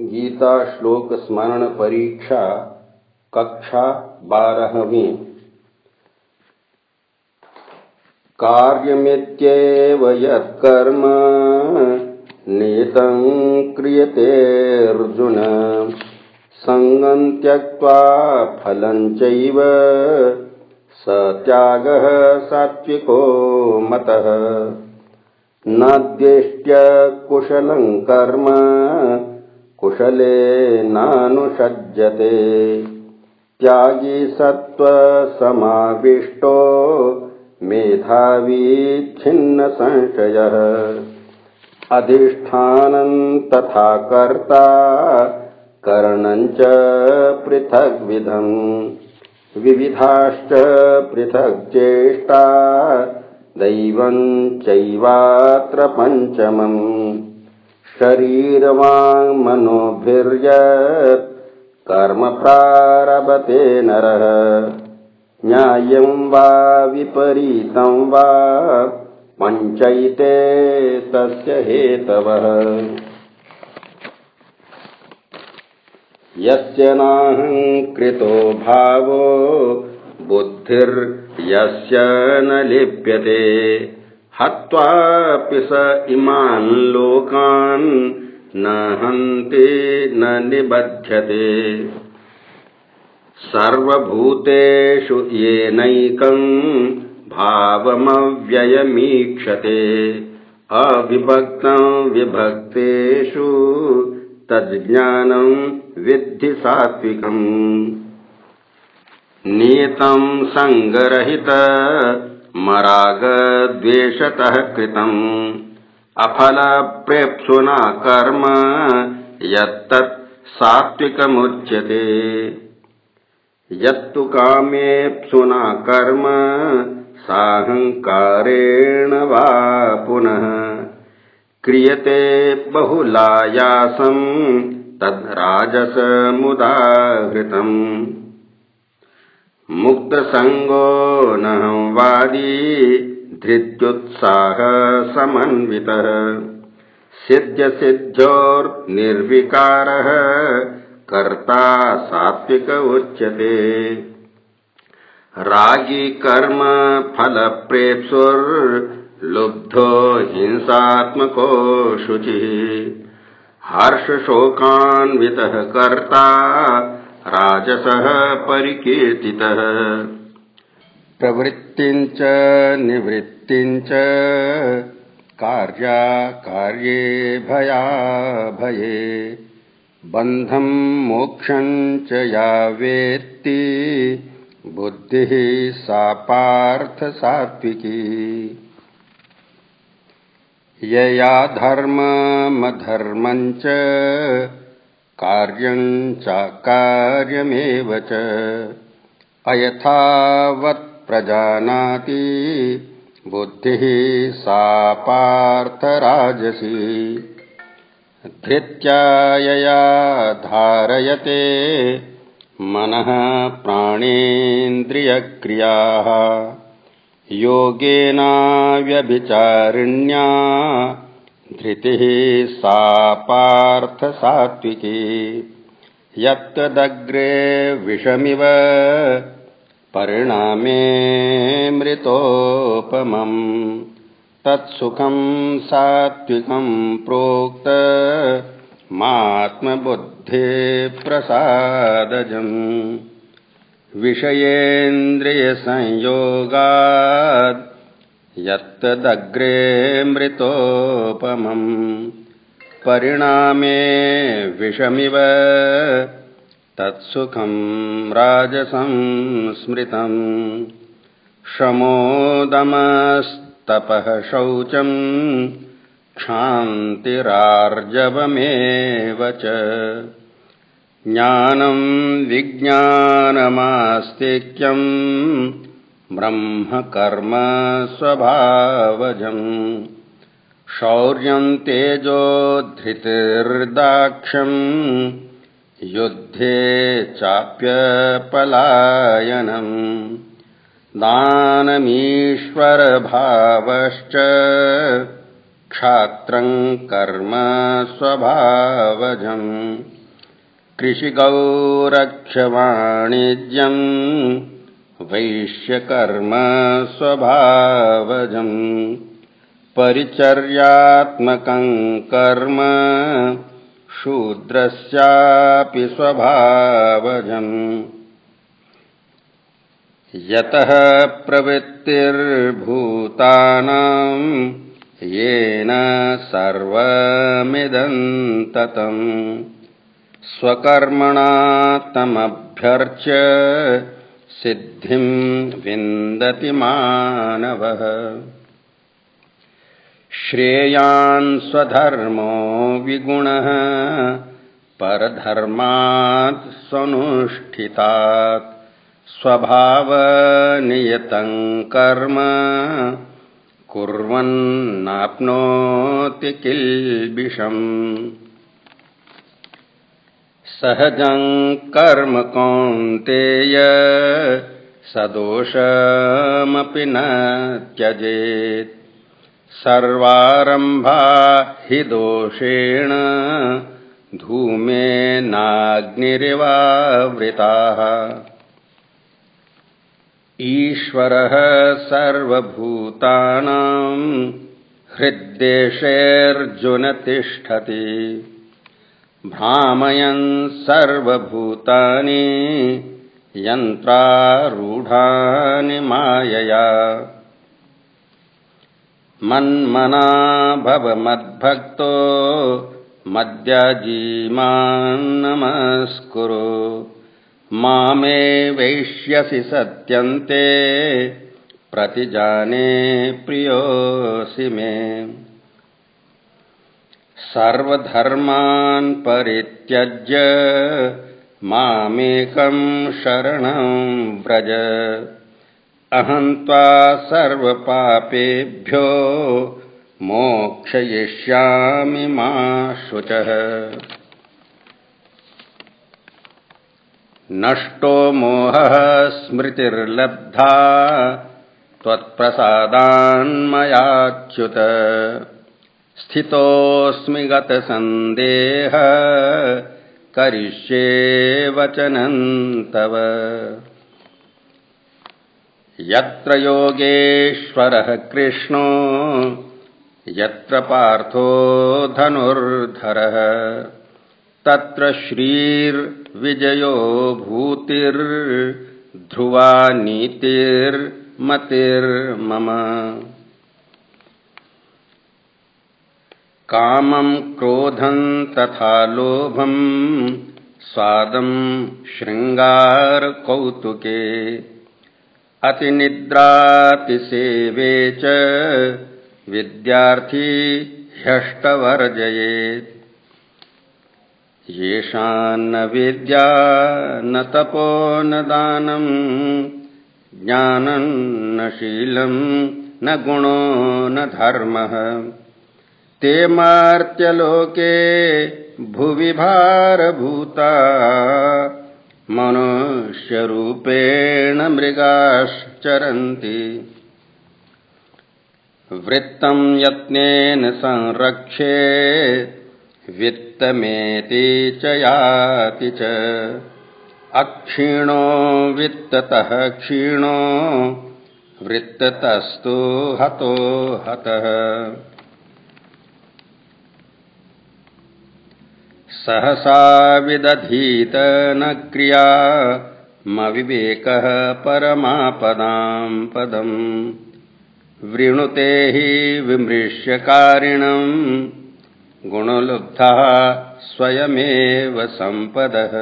गीताश्लोकस्मरणपरीक्षा कक्षा बारहवीं कार्यमित्येव यत्कर्म नीतं क्रियतेऽर्जुन सङ्गं त्यक्त्वा फलं चैव स त्यागः सात्विको मतः। न द्वेष्ट्य कुशलं कर्म कुशलेनानुषज्यते त्यागी सत्त्वसमाविष्टो मेधावीच्छिन्नसंशयः अधिष्ठानं तथा कर्ता करणं च पृथग्विधम्। विविधाश्च पृथक् चेष्टा दैवं चैवात्र पञ्चमम् शरीरवाङ्मनोभिर्यत् कर्म प्रारभते नरः। न्यायं वा विपरीतं वा पञ्चैते तस्य हेतवः। यस्य नाहङ्कृतो भावो बुद्धिर्यस्य न लिप्यते हत्वापि स इमान् लोकान् न हन्ति न निबध्यते। सर्वभूतेषु येनैकम् भावमव्ययमीक्षते। अविभक्तं विभक्तेषु तज्ज्ञानं विद्धि सात्विकम्। नीतं सङ्गरहित मरागद्वेषतः कृतम्। अफलप्रेप्सुना कर्म यत्तत् सात्विकमुच्यते। यत्तु कामेप्सुना कर्म साहङ्कारेण वा पुनः। क्रियते बहुलायासम् तद्राजसमुदाहृतम् मुक्तसङ्गो वादी धृत्युत्साहसमन्वितः सिद्ध्यसिद्ध्योर्निर्विकारः कर्ता सात्विक उच्यते। रागी कर्म फलप्रेप्सुर्लुब्धो हिंसात्मको शुचिः। हर्षशोकान्वितः कर्ता राजसः परिकीर्तितः। प्रवृत्तिञ्च निवृत्तिञ्च कार्याकार्ये भयाभये। बन्धं मोक्षं च या वेत्ति बुद्धिः सा पार्थसात्विकी यया धर्ममधर्मं च कार्यं चाकार्यमेव च। अयथावत् प्रजानाति बुद्धिः सा पार्थराजसी धृत्या यया धारयते मनः प्राणेन्द्रियक्रियाः। योगेनाव्यभिचारिण्या धृतिः सा पार्थसात्विकी यत्तदग्रे विषमिव परिणामे मृतोपमम्। तत्सुखं सात्विकं प्रोक्त मात्मबुद्धिप्रसादजम्। विषयेन्द्रियसंयोगात् यत्तदग्रे मृतोपमम् परिणामे विषमिव तत्सुखं राजसं स्मृतम् शमोदमस्तपः शौचम् क्षान्तिरार्जवमेव च ज्ञानं विज्ञानमास्तिक्यम् ब्रह्मकर्मस्वभावजम्। शौर्यं तेजोधृतिर्दाक्ष्यम् युद्धे चाप्यपलायनम्। दानमीश्वरभावश्च क्षात्रम् कर्म स्वभावजम् कृषिगौरक्षवाणिज्यम् वैश्यकर्म स्वभावजम् परिचर्यात्मकम् कर्म शूद्रस्यापि स्वभावजम्। यतः प्रवृत्तिर्भूतानाम् येन सर्वमिदम् ततम् स्वकर्मणा तमभ्यर्च्य सिद्धिम् विन्दति मानवः। श्रेयान् स्वधर्मो विगुणः परधर्मात् स्वनुष्ठितात् कर्म कुर्वन्नाप्नोति किल्बिषम्। सहजम् कर्म कौन्तेय सदोषमपि न त्यजेत्। सर्वारम्भा हि दोषेण धूमेनाग्निरिवावृताः ईश्वरः सर्वभूतानाम् हृद्देशेऽर्जुन तिष्ठति भ्रामयन् सर्वभूतानि यन्त्रारूढानि मायया। मन्मना भव मद्भक्तो मद्याजीमान्नमस्कुरु मामे वैष्यसि सत्यन्ते प्रतिजाने प्रियोऽसि मे सर्वधर्मान् परित्यज्य मामेकम् शरणम् व्रज। अहम् त्वा सर्वपापेभ्यो मोक्षयिष्यामि मा शुचः। नष्टो मोहः स्मृतिर्लब्धा त्वत्प्रसादान्मयाच्युत स्थितोऽस्मि गतसन्देह करिष्ये वचनम् तव। यत्र योगेश्वरः कृष्णो यत्र पार्थो धनुर्धरः तत्र श्रीर्विजयो भूतिर्ध्रुवा नीतिर्मतिर्मम कामम् क्रोधम् तथा लोभम् स्वादम् शृङ्गारकौतुके। अतिनिद्रातिसेवे च विद्यार्थी ह्यष्टवर्जयेत्। येषान्न विद्या, न तपो, न दानम् ज्ञानम् न शीलम् न गुणो, न धर्मः। ते मार्त्यलोके भुवि भारभूता मनुष्यरूपेण मृगाश्चरन्ति। वृत्तम् यत्नेन संरक्षे वित्तमेति च याति च। अक्षीणो वित्ततः क्षीणो वृत्ततस्तु हतो हतः सहसा विदधीत न क्रिया। मविवेकः परमापदाम् पदम्। वृणुते हि विमृश्यकारिणम् गुणलुब्धः स्वयमेव सम्पदः